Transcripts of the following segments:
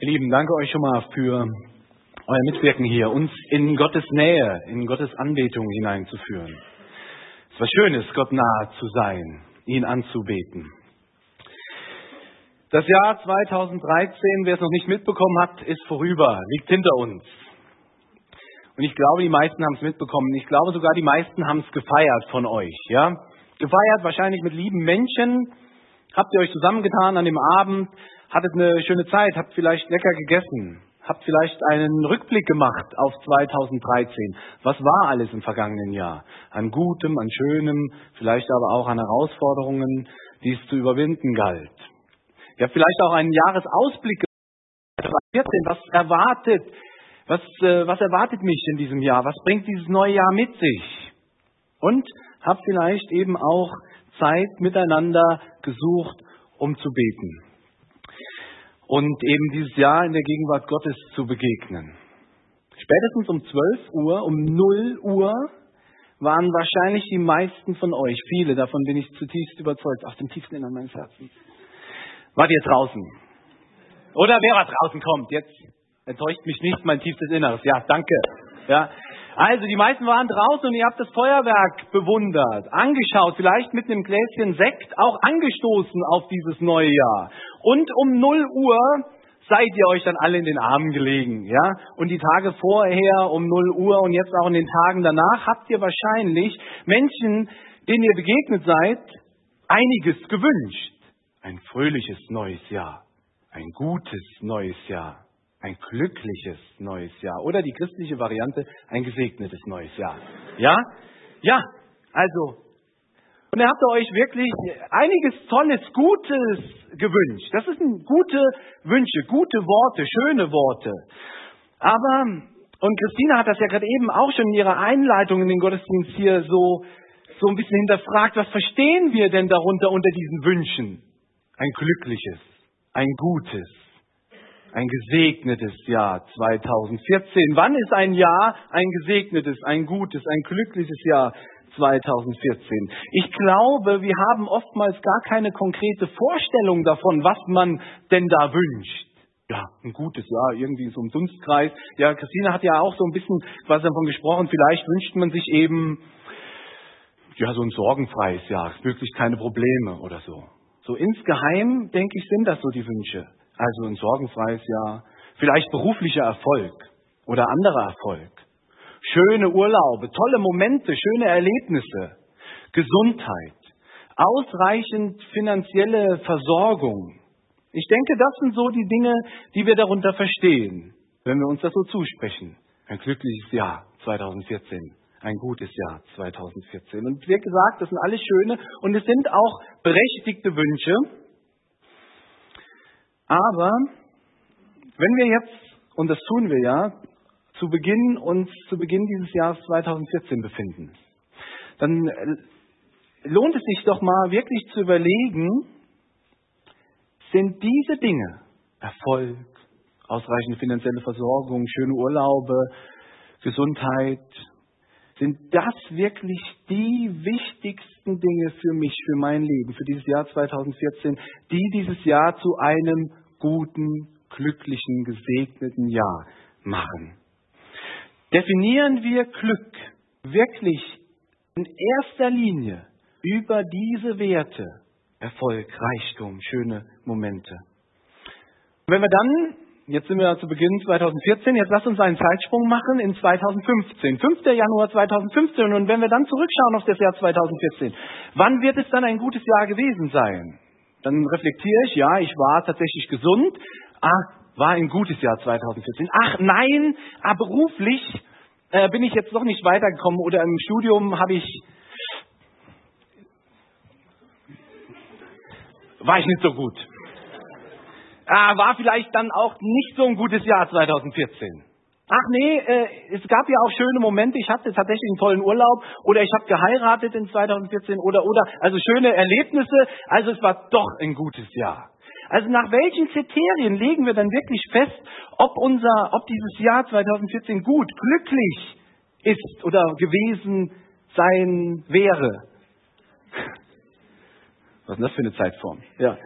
Ihr Lieben, danke euch schon mal für euer Mitwirken hier, uns in Gottes Nähe, in Gottes Anbetung hineinzuführen. Es ist was Schönes, Gott nahe zu sein, ihn anzubeten. Das Jahr 2013, wer es noch nicht mitbekommen hat, ist vorüber, liegt hinter uns. Und ich glaube, die meisten haben es mitbekommen. Ich glaube sogar, die meisten haben es gefeiert von euch, ja? Gefeiert wahrscheinlich mit lieben Menschen. Habt ihr euch zusammengetan an dem Abend, hattet eine schöne Zeit, habt vielleicht lecker gegessen, habt vielleicht einen Rückblick gemacht auf 2013. Was war alles im vergangenen Jahr? An Gutem, an Schönem, vielleicht aber auch an Herausforderungen, die es zu überwinden galt. Ihr habt vielleicht auch einen Jahresausblick gemacht. 2014, was erwartet, was, äh, was erwartet mich in diesem Jahr? Was bringt dieses neue Jahr mit sich? Und habt vielleicht eben auch Zeit miteinander gesucht, um zu beten und eben dieses Jahr in der Gegenwart Gottes zu begegnen. Spätestens um 12 Uhr, um 0 Uhr waren wahrscheinlich die meisten von euch, viele davon bin ich zutiefst überzeugt, aus dem tiefsten Innern meines Herzens. Wart ihr draußen? Oder wer war draußen kommt? Jetzt enttäuscht mich nicht mein tiefstes Inneres. Ja, danke. Ja. Also, die meisten waren draußen und ihr habt das Feuerwerk bewundert, angeschaut, vielleicht mit einem Gläschen Sekt auch angestoßen auf dieses neue Jahr. Und um 0 Uhr seid ihr euch dann alle in den Armen gelegen, ja? Und die Tage vorher um 0 Uhr und jetzt auch in den Tagen danach habt ihr wahrscheinlich Menschen, denen ihr begegnet seid, einiges gewünscht. Ein fröhliches neues Jahr, ein gutes neues Jahr, ein glückliches neues Jahr oder die christliche Variante, ein gesegnetes neues Jahr. Ja? Ja, also und er hat euch wirklich einiges Tolles, Gutes gewünscht. Das sind gute Wünsche, gute Worte, schöne Worte. Aber, und Christina hat das ja gerade eben auch schon in ihrer Einleitung in den Gottesdienst hier so, so ein bisschen hinterfragt, was verstehen wir denn darunter unter diesen Wünschen? Ein glückliches, ein gutes, ein gesegnetes Jahr 2014. Wann ist ein Jahr ein gesegnetes, ein gutes, ein glückliches Jahr 2014. Ich glaube, wir haben oftmals gar keine konkrete Vorstellung davon, was man denn da wünscht. Ja, ein gutes Jahr, irgendwie so ein Dunstkreis. Ja, Christina hat ja auch so ein bisschen was davon gesprochen. Vielleicht wünscht man sich eben, ja, so ein sorgenfreies Jahr, möglichst keine Probleme oder so. So insgeheim, denke ich, sind das so die Wünsche. Also ein sorgenfreies Jahr, vielleicht beruflicher Erfolg oder anderer Erfolg schöne Urlaube, tolle Momente, schöne Erlebnisse, Gesundheit, ausreichend finanzielle Versorgung. Ich denke, das sind so die Dinge, die wir darunter verstehen, wenn wir uns das so zusprechen. Ein glückliches Jahr 2014, ein gutes Jahr 2014. Und wie gesagt, das sind alles schöne und es sind auch berechtigte Wünsche. Aber wenn wir jetzt, und das tun wir ja, zu Beginn uns zu Beginn dieses Jahres 2014 befinden, dann äh, lohnt es sich doch mal wirklich zu überlegen, sind diese Dinge Erfolg, ausreichende finanzielle Versorgung, schöne Urlaube, Gesundheit, sind das wirklich die wichtigsten Dinge für mich, für mein Leben, für dieses Jahr 2014, die dieses Jahr zu einem guten, glücklichen, gesegneten Jahr machen? definieren wir Glück wirklich in erster Linie über diese Werte. Erfolg, Reichtum, schöne Momente. Wenn wir dann, jetzt sind wir zu Beginn 2014, jetzt lasst uns einen Zeitsprung machen in 2015, 5. Januar 2015. Und wenn wir dann zurückschauen auf das Jahr 2014, wann wird es dann ein gutes Jahr gewesen sein? Dann reflektiere ich, ja, ich war tatsächlich gesund. Ah, war ein gutes Jahr 2014. Ach nein, ah, beruflich äh, bin ich jetzt noch nicht weitergekommen oder im Studium habe ich war ich nicht so gut. Ah, war vielleicht dann auch nicht so ein gutes Jahr 2014. Ach nee, äh, es gab ja auch schöne Momente. Ich hatte tatsächlich einen tollen Urlaub oder ich habe geheiratet in 2014 oder oder also schöne Erlebnisse. Also es war doch ein gutes Jahr. Also nach welchen Kriterien legen wir dann wirklich fest, ob unser, ob dieses Jahr 2014 gut, glücklich ist oder gewesen sein wäre? Was ist denn das für eine Zeitform? Ja.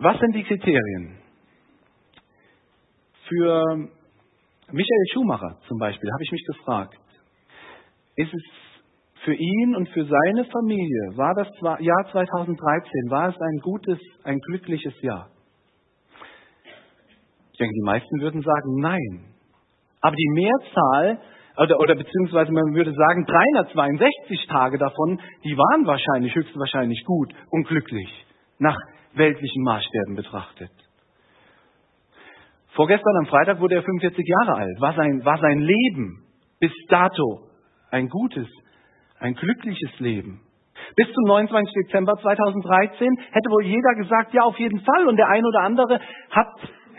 Was sind die Kriterien? Für Michael Schumacher zum Beispiel habe ich mich gefragt, ist es für ihn und für seine Familie, war das Jahr 2013, war es ein gutes, ein glückliches Jahr? Ich denke, die meisten würden sagen, nein. Aber die Mehrzahl, oder, oder beziehungsweise man würde sagen, 362 Tage davon, die waren wahrscheinlich, höchstwahrscheinlich gut und glücklich, nach weltlichen Maßstäben betrachtet. Vorgestern am Freitag wurde er 45 Jahre alt. War sein, war sein Leben bis dato ein gutes, ein glückliches Leben. Bis zum 29. Dezember 2013 hätte wohl jeder gesagt, ja, auf jeden Fall. Und der ein oder andere hat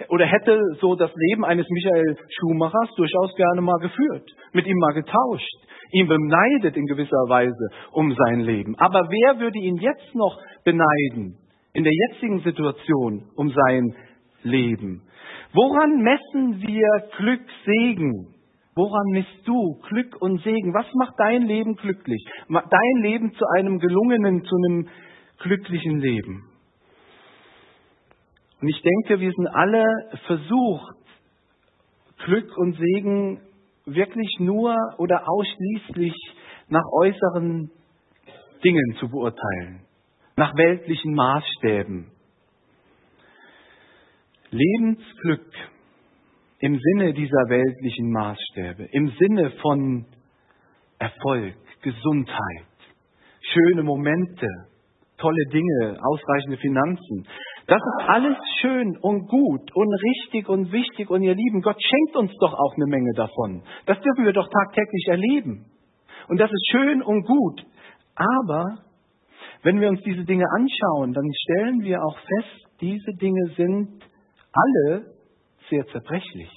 oder hätte so das Leben eines Michael Schumachers durchaus gerne mal geführt, mit ihm mal getauscht, ihn beneidet in gewisser Weise um sein Leben. Aber wer würde ihn jetzt noch beneiden in der jetzigen Situation um sein Leben? Woran messen wir Glück, Segen? Woran misst du Glück und Segen? Was macht dein Leben glücklich? Dein Leben zu einem gelungenen, zu einem glücklichen Leben? Und ich denke, wir sind alle versucht, Glück und Segen wirklich nur oder ausschließlich nach äußeren Dingen zu beurteilen, nach weltlichen Maßstäben. Lebensglück im Sinne dieser weltlichen Maßstäbe, im Sinne von Erfolg, Gesundheit, schöne Momente, tolle Dinge, ausreichende Finanzen. Das ist alles schön und gut und richtig und wichtig und ihr Lieben, Gott schenkt uns doch auch eine Menge davon. Das dürfen wir doch tagtäglich erleben. Und das ist schön und gut. Aber wenn wir uns diese Dinge anschauen, dann stellen wir auch fest, diese Dinge sind alle sehr zerbrechlich.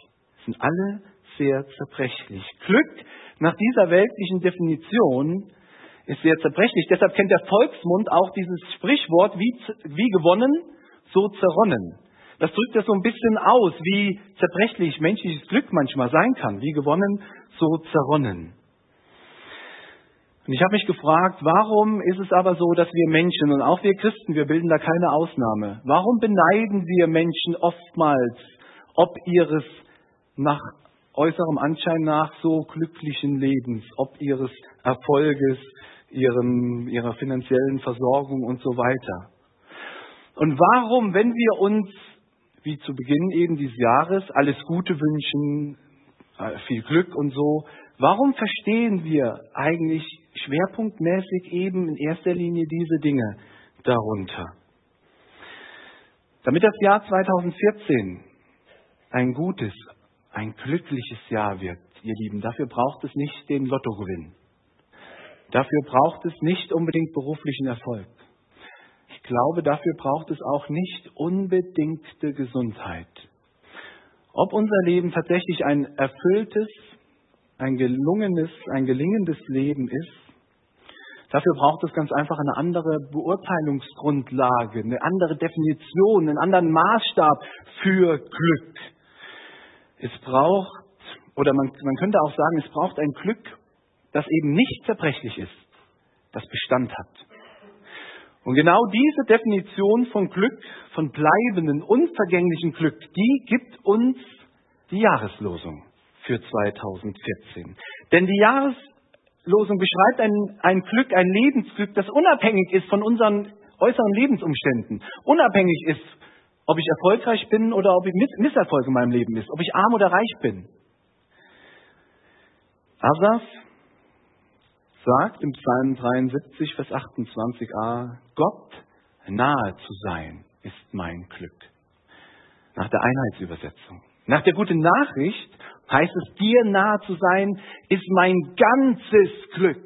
Sind alle sehr zerbrechlich. Glück nach dieser weltlichen Definition ist sehr zerbrechlich. Deshalb kennt der Volksmund auch dieses Sprichwort, wie, wie gewonnen, so zerronnen. Das drückt ja so ein bisschen aus, wie zerbrechlich menschliches Glück manchmal sein kann. Wie gewonnen, so zerronnen. Und ich habe mich gefragt, warum ist es aber so, dass wir Menschen und auch wir Christen, wir bilden da keine Ausnahme, warum beneiden wir Menschen oftmals ob ihres nach äußerem Anschein nach so glücklichen Lebens, ob ihres Erfolges, ihrem, ihrer finanziellen Versorgung und so weiter. Und warum, wenn wir uns, wie zu Beginn eben dieses Jahres, alles Gute wünschen, äh, viel Glück und so, warum verstehen wir eigentlich schwerpunktmäßig eben in erster Linie diese Dinge darunter? Damit das Jahr 2014 ein gutes, ein glückliches Jahr wird, ihr Lieben, dafür braucht es nicht den Lottogewinn. Dafür braucht es nicht unbedingt beruflichen Erfolg. Ich glaube, dafür braucht es auch nicht unbedingte Gesundheit. Ob unser Leben tatsächlich ein erfülltes, ein gelungenes, ein gelingendes Leben ist, dafür braucht es ganz einfach eine andere Beurteilungsgrundlage, eine andere Definition, einen anderen Maßstab für Glück. Es braucht, oder man, man könnte auch sagen, es braucht ein Glück, das eben nicht zerbrechlich ist, das Bestand hat. Und genau diese Definition von Glück, von bleibenden, unvergänglichen Glück, die gibt uns die Jahreslosung für 2014. Denn die Jahreslosung beschreibt ein, ein Glück, ein Lebensglück, das unabhängig ist von unseren äußeren Lebensumständen, unabhängig ist, ob ich erfolgreich bin oder ob ich Misserfolg in meinem Leben ist, ob ich arm oder reich bin. Asaf sagt im Psalm 73, Vers 28a, Gott nahe zu sein ist mein Glück. Nach der Einheitsübersetzung. Nach der guten Nachricht heißt es, dir nahe zu sein ist mein ganzes Glück.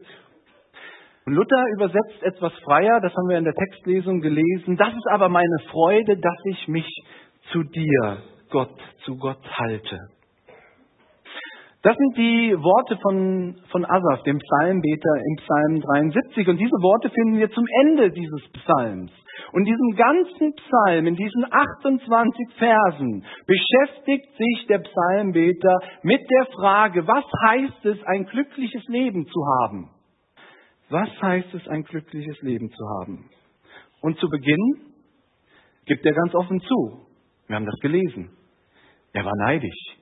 Und Luther übersetzt etwas freier, das haben wir in der Textlesung gelesen. Das ist aber meine Freude, dass ich mich zu dir, Gott, zu Gott halte. Das sind die Worte von, von Asaf, dem Psalmbeter im Psalm 73. Und diese Worte finden wir zum Ende dieses Psalms. Und diesem ganzen Psalm, in diesen 28 Versen, beschäftigt sich der Psalmbeter mit der Frage, was heißt es, ein glückliches Leben zu haben? Was heißt es, ein glückliches Leben zu haben? Und zu Beginn gibt er ganz offen zu. Wir haben das gelesen. Er war neidisch.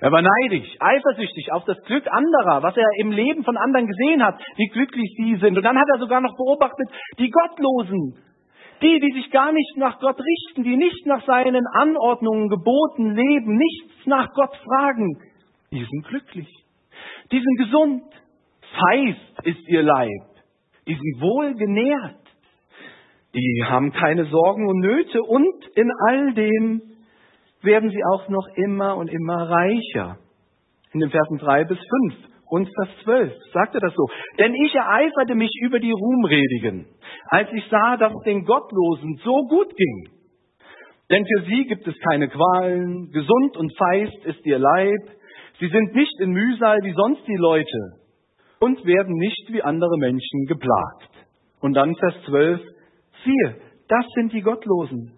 Er war neidisch, eifersüchtig auf das Glück anderer, was er im Leben von anderen gesehen hat, wie glücklich sie sind. Und dann hat er sogar noch beobachtet, die Gottlosen, die, die sich gar nicht nach Gott richten, die nicht nach seinen Anordnungen, Geboten leben, nichts nach Gott fragen, die sind glücklich. Die sind gesund. Feist ist ihr Leib. Die sind wohl genährt. Die haben keine Sorgen und Nöte und in all dem werden sie auch noch immer und immer reicher. In den Versen 3 bis 5 und Vers 12 sagt er das so. Denn ich ereiferte mich über die Ruhmredigen, als ich sah, dass es den Gottlosen so gut ging. Denn für sie gibt es keine Qualen, gesund und feist ist ihr Leib, sie sind nicht in Mühsal wie sonst die Leute und werden nicht wie andere Menschen geplagt. Und dann Vers 12, siehe, das sind die Gottlosen,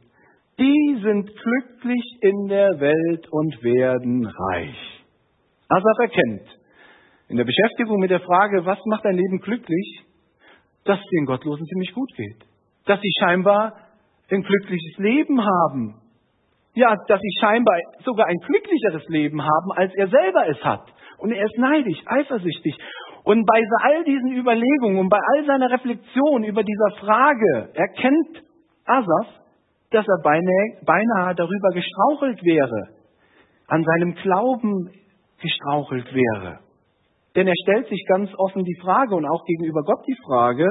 die sind glücklich in der Welt und werden reich. Asaf erkennt in der Beschäftigung mit der Frage, was macht dein Leben glücklich, dass es den Gottlosen ziemlich gut geht. Dass sie scheinbar ein glückliches Leben haben. Ja, dass sie scheinbar sogar ein glücklicheres Leben haben, als er selber es hat. Und er ist neidisch, eifersüchtig. Und bei all diesen Überlegungen und bei all seiner Reflexion über dieser Frage erkennt Asaf, dass er beinahe, beinahe darüber gestrauchelt wäre, an seinem Glauben gestrauchelt wäre. Denn er stellt sich ganz offen die Frage und auch gegenüber Gott die Frage,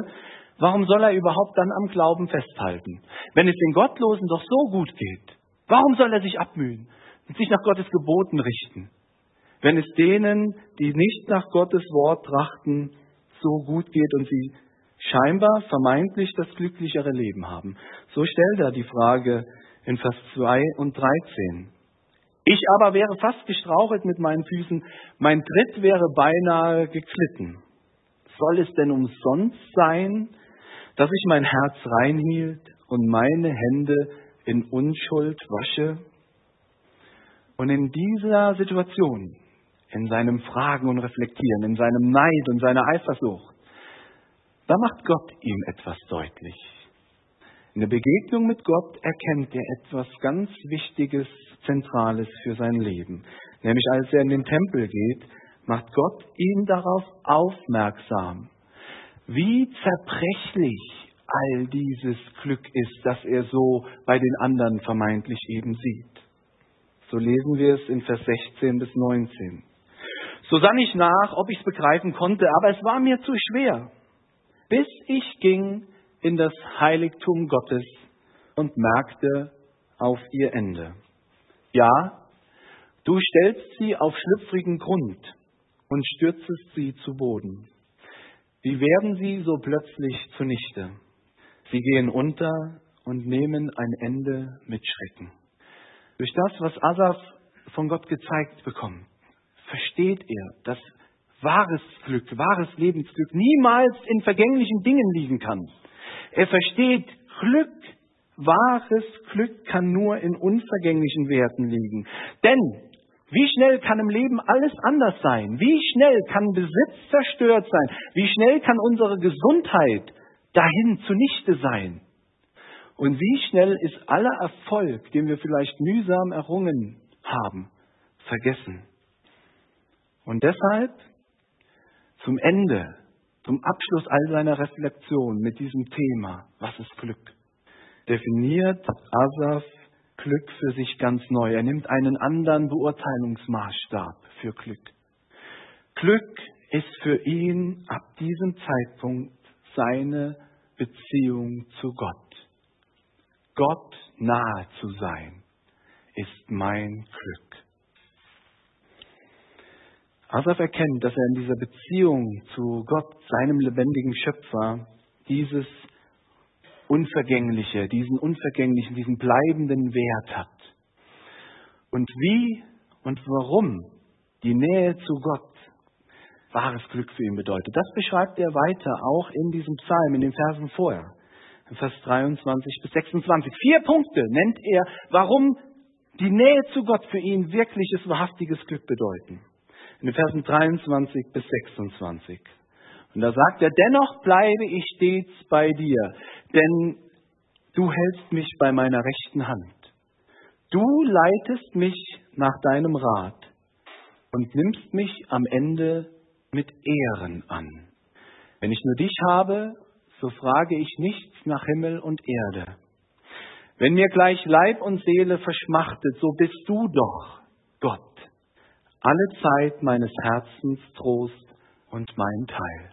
warum soll er überhaupt dann am Glauben festhalten? Wenn es den Gottlosen doch so gut geht, warum soll er sich abmühen und sich nach Gottes Geboten richten? Wenn es denen, die nicht nach Gottes Wort trachten, so gut geht und sie scheinbar vermeintlich das glücklichere Leben haben. So stellt er die Frage in Vers 2 und 13. Ich aber wäre fast gestrauchelt mit meinen Füßen, mein Tritt wäre beinahe geklitten. Soll es denn umsonst sein, dass ich mein Herz reinhielt und meine Hände in Unschuld wasche? Und in dieser Situation, in seinem Fragen und Reflektieren, in seinem Neid und seiner Eifersucht, da macht Gott ihm etwas deutlich. In der Begegnung mit Gott erkennt er etwas ganz Wichtiges, Zentrales für sein Leben. Nämlich als er in den Tempel geht, macht Gott ihn darauf aufmerksam, wie zerbrechlich all dieses Glück ist, das er so bei den anderen vermeintlich eben sieht. So lesen wir es in Vers 16 bis 19. So sann ich nach, ob ich es begreifen konnte, aber es war mir zu schwer bis ich ging in das Heiligtum Gottes und merkte auf ihr Ende. Ja, du stellst sie auf schlüpfrigen Grund und stürzest sie zu Boden. Wie werden sie so plötzlich zunichte? Sie gehen unter und nehmen ein Ende mit Schrecken. Durch das, was Asaf von Gott gezeigt bekommt, versteht er, dass wahres Glück, wahres Lebensglück niemals in vergänglichen Dingen liegen kann. Er versteht, Glück, wahres Glück kann nur in unvergänglichen Werten liegen. Denn wie schnell kann im Leben alles anders sein? Wie schnell kann Besitz zerstört sein? Wie schnell kann unsere Gesundheit dahin zunichte sein? Und wie schnell ist aller Erfolg, den wir vielleicht mühsam errungen haben, vergessen? Und deshalb zum Ende, zum Abschluss all seiner Reflexion mit diesem Thema, was ist Glück, definiert Asaf Glück für sich ganz neu. Er nimmt einen anderen Beurteilungsmaßstab für Glück. Glück ist für ihn ab diesem Zeitpunkt seine Beziehung zu Gott. Gott nahe zu sein ist mein Glück. Asaf erkennt, dass er in dieser Beziehung zu Gott, seinem lebendigen Schöpfer, dieses Unvergängliche, diesen unvergänglichen, diesen bleibenden Wert hat. Und wie und warum die Nähe zu Gott wahres Glück für ihn bedeutet. Das beschreibt er weiter auch in diesem Psalm, in den Versen vorher, Vers 23 bis 26. Vier Punkte nennt er, warum die Nähe zu Gott für ihn wirkliches, wahrhaftiges Glück bedeuten in den Versen 23 bis 26. Und da sagt er, dennoch bleibe ich stets bei dir, denn Du hältst mich bei meiner rechten Hand. Du leitest mich nach deinem Rat und nimmst mich am Ende mit Ehren an. Wenn ich nur dich habe, so frage ich nichts nach Himmel und Erde. Wenn mir gleich Leib und Seele verschmachtet, so bist du doch, Gott, alle Zeit meines Herzens Trost und mein Teil.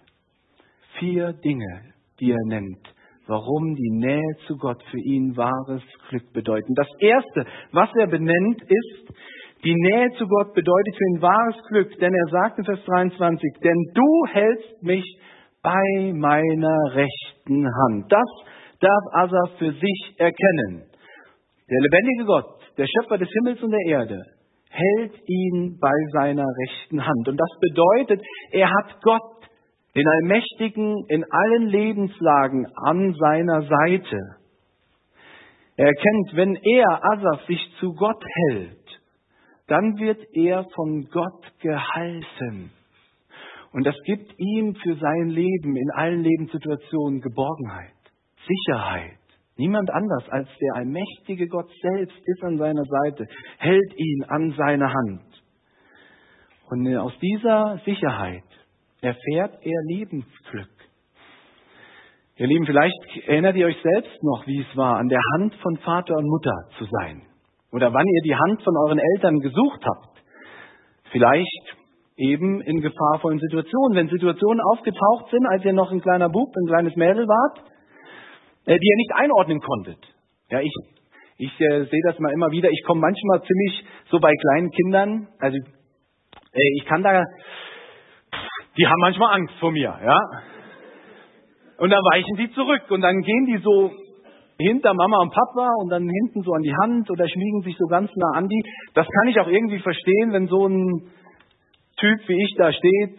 Vier Dinge, die er nennt, warum die Nähe zu Gott für ihn wahres Glück bedeuten. Das Erste, was er benennt, ist, die Nähe zu Gott bedeutet für ihn wahres Glück, denn er sagt in Vers 23, denn du hältst mich bei meiner rechten Hand. Das darf Asaf für sich erkennen. Der lebendige Gott, der Schöpfer des Himmels und der Erde, hält ihn bei seiner rechten Hand. Und das bedeutet, er hat Gott, den Allmächtigen, in allen Lebenslagen an seiner Seite. Er erkennt, wenn er, Asaf, sich zu Gott hält, dann wird er von Gott gehalten. Und das gibt ihm für sein Leben in allen Lebenssituationen Geborgenheit, Sicherheit. Niemand anders als der allmächtige Gott selbst ist an seiner Seite, hält ihn an seine Hand. Und aus dieser Sicherheit erfährt er Lebensglück. Ihr Lieben, vielleicht erinnert ihr euch selbst noch, wie es war, an der Hand von Vater und Mutter zu sein. Oder wann ihr die Hand von euren Eltern gesucht habt. Vielleicht eben in gefahrvollen Situationen. Wenn Situationen aufgetaucht sind, als ihr noch ein kleiner Bub, ein kleines Mädel wart, äh, die ihr nicht einordnen konntet. Ja, ich, ich äh, sehe das mal immer wieder. Ich komme manchmal ziemlich so bei kleinen Kindern, also äh, ich kann da, die haben manchmal Angst vor mir, ja. Und dann weichen die zurück und dann gehen die so hinter Mama und Papa und dann hinten so an die Hand oder schmiegen sich so ganz nah an die. Das kann ich auch irgendwie verstehen, wenn so ein Typ wie ich da steht.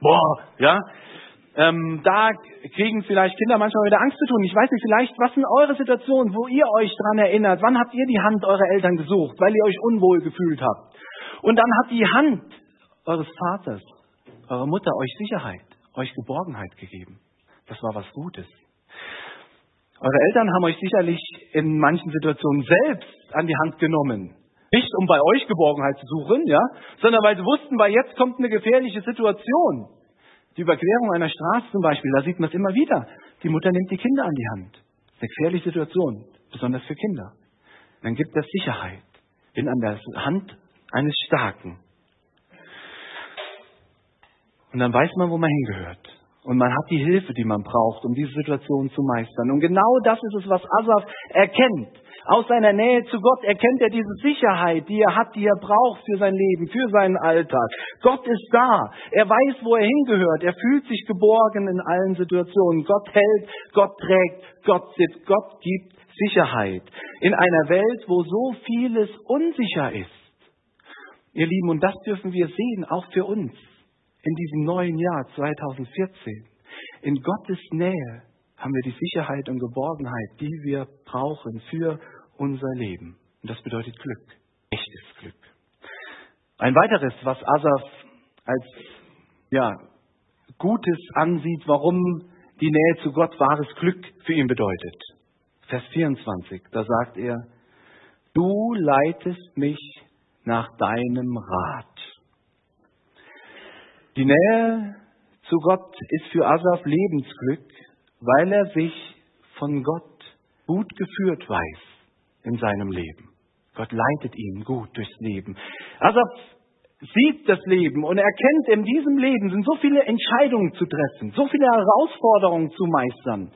Boah, ja. Ähm, da kriegen vielleicht Kinder manchmal wieder Angst zu tun. Ich weiß nicht, vielleicht, was sind eure Situationen, wo ihr euch dran erinnert? Wann habt ihr die Hand eurer Eltern gesucht, weil ihr euch unwohl gefühlt habt? Und dann hat die Hand eures Vaters, eurer Mutter euch Sicherheit, euch Geborgenheit gegeben. Das war was Gutes. Eure Eltern haben euch sicherlich in manchen Situationen selbst an die Hand genommen. Nicht um bei euch Geborgenheit zu suchen, ja, sondern weil sie wussten, weil jetzt kommt eine gefährliche Situation. Die Überquerung einer Straße zum Beispiel, da sieht man es immer wieder. Die Mutter nimmt die Kinder an die Hand. Eine gefährliche Situation, besonders für Kinder. Dann gibt es Sicherheit. Bin an der Hand eines Starken. Und dann weiß man, wo man hingehört. Und man hat die Hilfe, die man braucht, um diese Situation zu meistern. Und genau das ist es, was Asaf erkennt. Aus seiner Nähe zu Gott erkennt er diese Sicherheit, die er hat, die er braucht für sein Leben, für seinen Alltag. Gott ist da. Er weiß, wo er hingehört. Er fühlt sich geborgen in allen Situationen. Gott hält, Gott trägt, Gott sitzt, Gott gibt Sicherheit. In einer Welt, wo so vieles unsicher ist. Ihr Lieben, und das dürfen wir sehen, auch für uns in diesem neuen Jahr 2014. In Gottes Nähe haben wir die Sicherheit und Geborgenheit, die wir brauchen für unser Leben. Und das bedeutet Glück, echtes Glück. Ein weiteres, was Asaf als ja, Gutes ansieht, warum die Nähe zu Gott wahres Glück für ihn bedeutet. Vers 24, da sagt er, du leitest mich nach deinem Rat. Die Nähe zu Gott ist für Asaf Lebensglück, weil er sich von Gott gut geführt weiß in seinem Leben. Gott leitet ihn gut durchs Leben. Asaf sieht das Leben und erkennt, in diesem Leben sind so viele Entscheidungen zu treffen, so viele Herausforderungen zu meistern.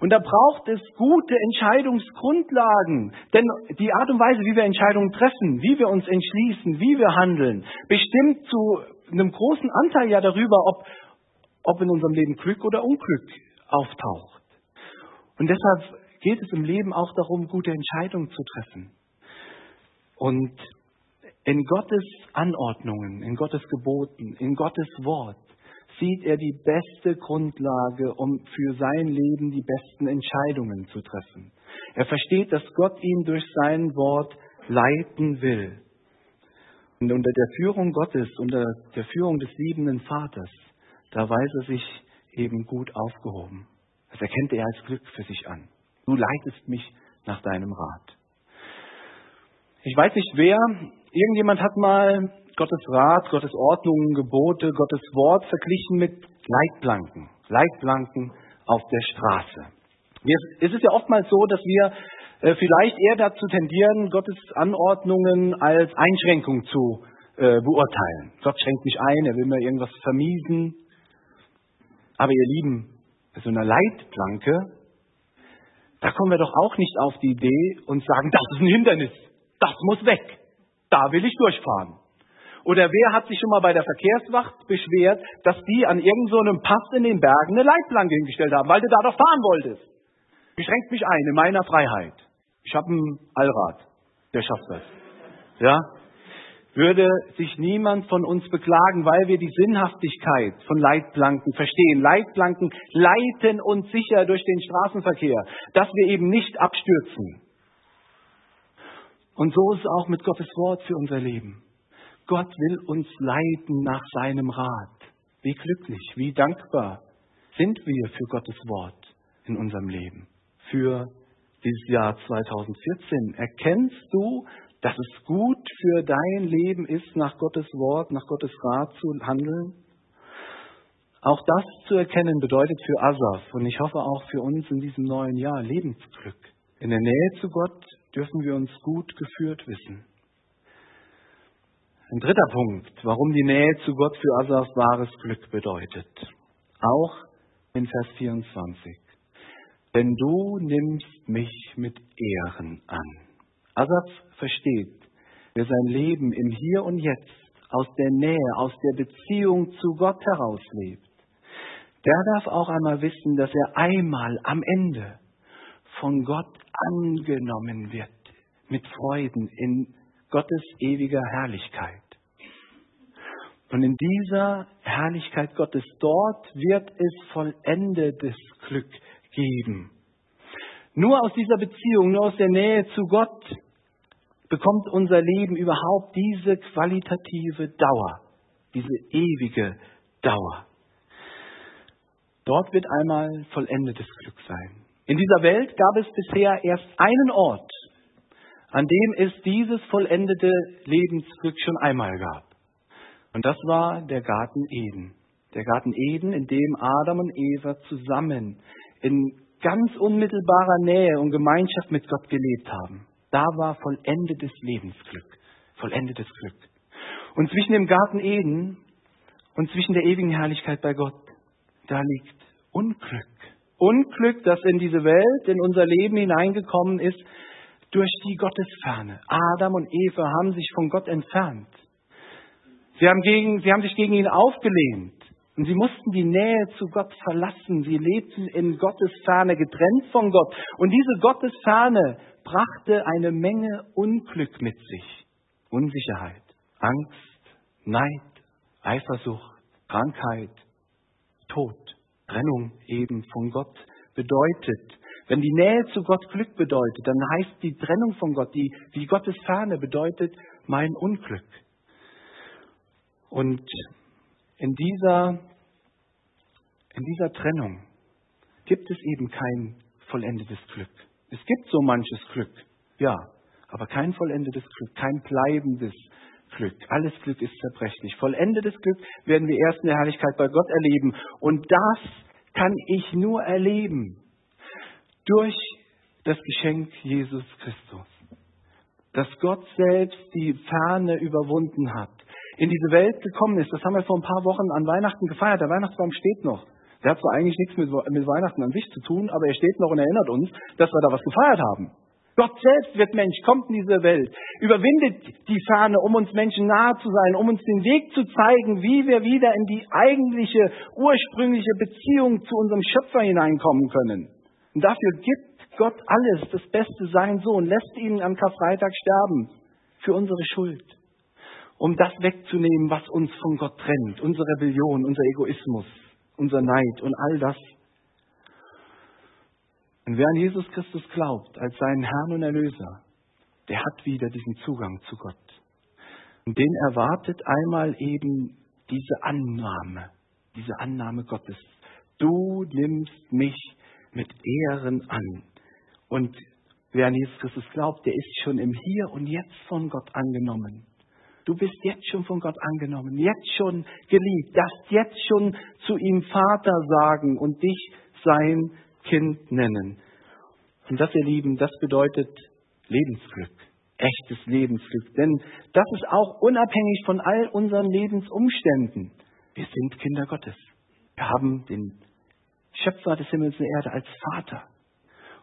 Und da braucht es gute Entscheidungsgrundlagen. Denn die Art und Weise, wie wir Entscheidungen treffen, wie wir uns entschließen, wie wir handeln, bestimmt zu einem großen Anteil ja darüber, ob, ob in unserem Leben Glück oder Unglück auftaucht. Und deshalb geht es im Leben auch darum, gute Entscheidungen zu treffen. Und in Gottes Anordnungen, in Gottes Geboten, in Gottes Wort sieht er die beste Grundlage, um für sein Leben die besten Entscheidungen zu treffen. Er versteht, dass Gott ihn durch sein Wort leiten will. Unter der Führung Gottes, unter der Führung des liebenden Vaters, da weiß er sich eben gut aufgehoben. Das erkennt er als Glück für sich an. Du leitest mich nach deinem Rat. Ich weiß nicht wer, irgendjemand hat mal Gottes Rat, Gottes Ordnungen, Gebote, Gottes Wort verglichen mit Leitplanken. Leitplanken auf der Straße. Es ist ja oftmals so, dass wir vielleicht eher dazu tendieren, Gottes Anordnungen als Einschränkung zu äh, beurteilen. Gott schränkt mich ein, er will mir irgendwas vermiesen. Aber ihr Lieben, so eine Leitplanke, da kommen wir doch auch nicht auf die Idee und sagen, das ist ein Hindernis, das muss weg, da will ich durchfahren. Oder wer hat sich schon mal bei der Verkehrswacht beschwert, dass die an irgendeinem so Pass in den Bergen eine Leitplanke hingestellt haben, weil du da doch fahren wolltest? Beschränkt mich ein in meiner Freiheit. Ich habe ein Allrad, der schafft das. Ja? Würde sich niemand von uns beklagen, weil wir die Sinnhaftigkeit von Leitplanken verstehen. Leitplanken leiten uns sicher durch den Straßenverkehr, dass wir eben nicht abstürzen. Und so ist es auch mit Gottes Wort für unser Leben. Gott will uns leiten nach seinem Rat. Wie glücklich, wie dankbar sind wir für Gottes Wort in unserem Leben, für dieses Jahr 2014. Erkennst du, dass es gut für dein Leben ist, nach Gottes Wort, nach Gottes Rat zu handeln? Auch das zu erkennen bedeutet für Asaf und ich hoffe auch für uns in diesem neuen Jahr Lebensglück. In der Nähe zu Gott dürfen wir uns gut geführt wissen. Ein dritter Punkt, warum die Nähe zu Gott für Asaf wahres Glück bedeutet. Auch in Vers 24. Denn du nimmst mich mit Ehren an. Asaf versteht, wer sein Leben im Hier und Jetzt aus der Nähe, aus der Beziehung zu Gott herauslebt, der darf auch einmal wissen, dass er einmal am Ende von Gott angenommen wird, mit Freuden in Gottes ewiger Herrlichkeit. Und in dieser Herrlichkeit Gottes, dort wird es vollendetes Glück geben. Nur aus dieser Beziehung, nur aus der Nähe zu Gott bekommt unser Leben überhaupt diese qualitative Dauer, diese ewige Dauer. Dort wird einmal vollendetes Glück sein. In dieser Welt gab es bisher erst einen Ort, an dem es dieses vollendete Lebensglück schon einmal gab. Und das war der Garten Eden. Der Garten Eden, in dem Adam und Eva zusammen in ganz unmittelbarer Nähe und Gemeinschaft mit Gott gelebt haben. Da war vollendetes Lebensglück, vollendetes Glück. Und zwischen dem Garten Eden und zwischen der ewigen Herrlichkeit bei Gott, da liegt Unglück. Unglück, das in diese Welt, in unser Leben hineingekommen ist, durch die Gottesferne. Adam und Eva haben sich von Gott entfernt. Sie haben, gegen, sie haben sich gegen ihn aufgelehnt. Und sie mussten die Nähe zu Gott verlassen. Sie lebten in Gottesferne, getrennt von Gott. Und diese Gottesferne brachte eine Menge Unglück mit sich. Unsicherheit, Angst, Neid, Eifersucht, Krankheit, Tod, Trennung eben von Gott bedeutet. Wenn die Nähe zu Gott Glück bedeutet, dann heißt die Trennung von Gott, die, die Gottes Ferne bedeutet mein Unglück. Und in dieser, in dieser Trennung gibt es eben kein vollendetes Glück. Es gibt so manches Glück, ja, aber kein vollendetes Glück, kein bleibendes Glück. Alles Glück ist zerbrechlich. Vollendetes Glück werden wir erst in der Herrlichkeit bei Gott erleben. Und das kann ich nur erleben durch das Geschenk Jesus Christus. Dass Gott selbst die Ferne überwunden hat, in diese Welt gekommen ist. Das haben wir vor ein paar Wochen an Weihnachten gefeiert. Der Weihnachtsbaum steht noch. Der hat zwar eigentlich nichts mit, mit Weihnachten an sich zu tun, aber er steht noch und erinnert uns, dass wir da was gefeiert haben. Gott selbst wird Mensch, kommt in diese Welt, überwindet die Fahne, um uns Menschen nahe zu sein, um uns den Weg zu zeigen, wie wir wieder in die eigentliche, ursprüngliche Beziehung zu unserem Schöpfer hineinkommen können. Und dafür gibt Gott alles, das Beste sein Sohn, lässt ihn am Karfreitag sterben für unsere Schuld um das wegzunehmen, was uns von Gott trennt, unsere Rebellion, unser Egoismus, unser Neid und all das. Und wer an Jesus Christus glaubt als seinen Herrn und Erlöser, der hat wieder diesen Zugang zu Gott. Und den erwartet einmal eben diese Annahme, diese Annahme Gottes. Du nimmst mich mit Ehren an. Und wer an Jesus Christus glaubt, der ist schon im Hier und Jetzt von Gott angenommen. Du bist jetzt schon von Gott angenommen, jetzt schon geliebt, darfst jetzt schon zu ihm Vater sagen und dich sein Kind nennen. Und das, ihr Lieben, das bedeutet Lebensglück, echtes Lebensglück. Denn das ist auch unabhängig von all unseren Lebensumständen. Wir sind Kinder Gottes. Wir haben den Schöpfer des Himmels und der Erde als Vater.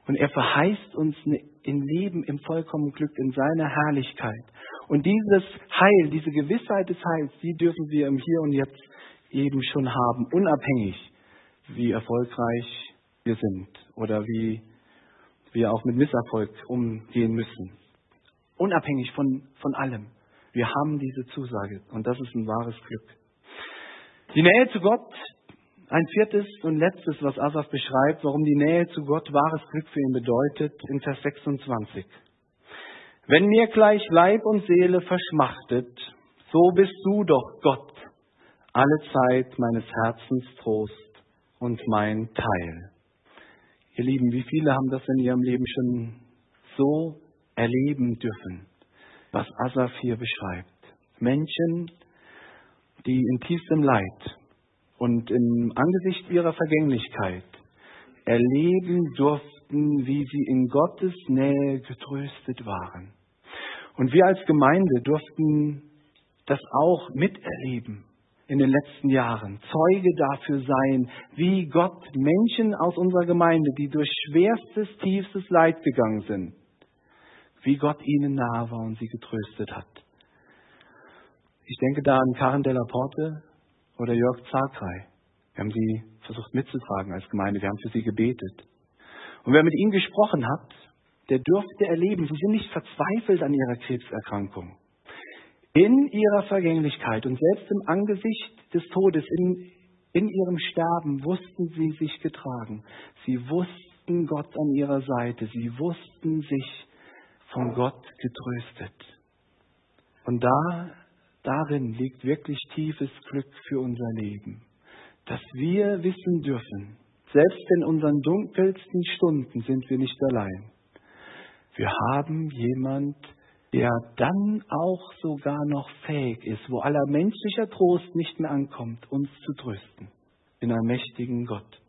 Und er verheißt uns ein Leben im vollkommenen Glück, in seiner Herrlichkeit. Und dieses Heil, diese Gewissheit des Heils, die dürfen wir im Hier und Jetzt eben schon haben, unabhängig, wie erfolgreich wir sind oder wie wir auch mit Misserfolg umgehen müssen. Unabhängig von, von allem. Wir haben diese Zusage und das ist ein wahres Glück. Die Nähe zu Gott, ein viertes und letztes, was Asaf beschreibt, warum die Nähe zu Gott wahres Glück für ihn bedeutet, in Vers 26. Wenn mir gleich Leib und Seele verschmachtet, so bist du doch Gott, alle Zeit meines Herzens Trost und mein Teil. Ihr Lieben, wie viele haben das in ihrem Leben schon so erleben dürfen, was Asaf hier beschreibt? Menschen, die in tiefstem Leid und im Angesicht ihrer Vergänglichkeit erleben durften, wie sie in Gottes Nähe getröstet waren. Und wir als Gemeinde durften das auch miterleben in den letzten Jahren, Zeuge dafür sein, wie Gott Menschen aus unserer Gemeinde, die durch schwerstes, tiefstes Leid gegangen sind, wie Gott ihnen nahe war und sie getröstet hat. Ich denke da an Karen Della Porte oder Jörg Zagrei. Wir haben sie versucht mitzutragen als Gemeinde. Wir haben für sie gebetet. Und wer mit ihnen gesprochen hat, der durfte erleben, sie sind nicht verzweifelt an ihrer Krebserkrankung. In ihrer Vergänglichkeit und selbst im Angesicht des Todes, in, in ihrem Sterben, wussten sie sich getragen. Sie wussten Gott an ihrer Seite. Sie wussten sich von Gott getröstet. Und da Darin liegt wirklich tiefes Glück für unser Leben, dass wir wissen dürfen, selbst in unseren dunkelsten Stunden sind wir nicht allein. Wir haben jemand, der dann auch sogar noch fähig ist, wo aller menschlicher Trost nicht mehr ankommt, uns zu trösten, in einem mächtigen Gott.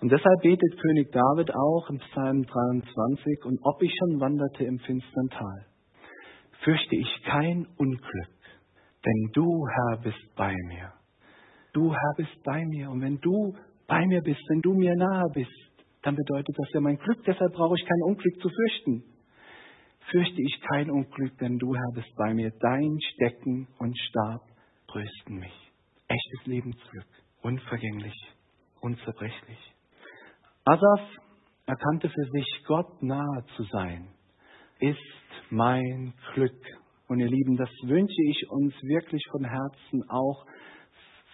Und deshalb betet König David auch im Psalm 23, und ob ich schon wanderte im finstern Tal, fürchte ich kein Unglück, denn du, Herr, bist bei mir. Du, Herr, bist bei mir. Und wenn du bei mir bist, wenn du mir nahe bist, dann bedeutet das ja mein Glück. Deshalb brauche ich kein Unglück zu fürchten. Fürchte ich kein Unglück, denn du, Herr, bist bei mir. Dein Stecken und Stab trösten mich. Echtes Lebensglück, unvergänglich, unzerbrechlich. Asaf erkannte für sich, Gott nahe zu sein, ist mein Glück. Und ihr Lieben, das wünsche ich uns wirklich von Herzen auch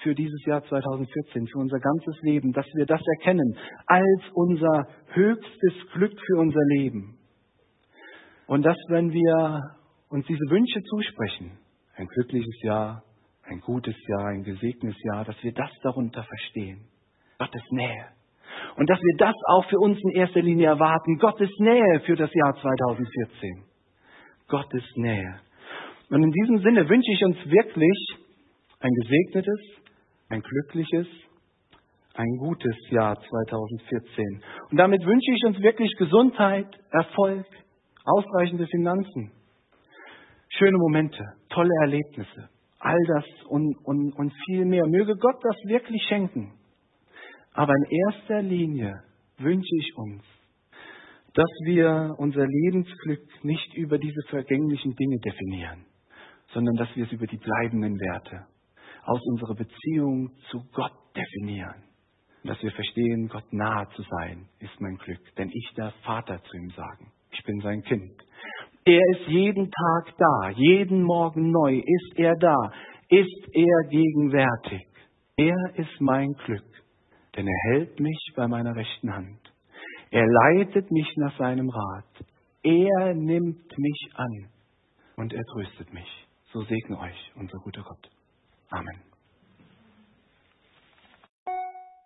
für dieses Jahr 2014, für unser ganzes Leben, dass wir das erkennen als unser höchstes Glück für unser Leben. Und dass, wenn wir uns diese Wünsche zusprechen, ein glückliches Jahr, ein gutes Jahr, ein gesegnetes Jahr, dass wir das darunter verstehen. Gottes Nähe. Und dass wir das auch für uns in erster Linie erwarten. Gottes Nähe für das Jahr 2014. Gottes Nähe. Und in diesem Sinne wünsche ich uns wirklich ein gesegnetes, ein glückliches, ein gutes Jahr 2014. Und damit wünsche ich uns wirklich Gesundheit, Erfolg, ausreichende Finanzen, schöne Momente, tolle Erlebnisse, all das und, und, und viel mehr. Möge Gott das wirklich schenken. Aber in erster Linie wünsche ich uns, dass wir unser Lebensglück nicht über diese vergänglichen Dinge definieren, sondern dass wir es über die bleibenden Werte aus unserer Beziehung zu Gott definieren. Und dass wir verstehen, Gott nahe zu sein, ist mein Glück, denn ich darf Vater zu ihm sagen. Ich bin sein Kind. Er ist jeden Tag da, jeden Morgen neu ist er da, ist er gegenwärtig. Er ist mein Glück, denn er hält mich bei meiner rechten Hand. Er leitet mich nach seinem Rat. Er nimmt mich an und er tröstet mich. So segne euch unser guter Gott. Amen.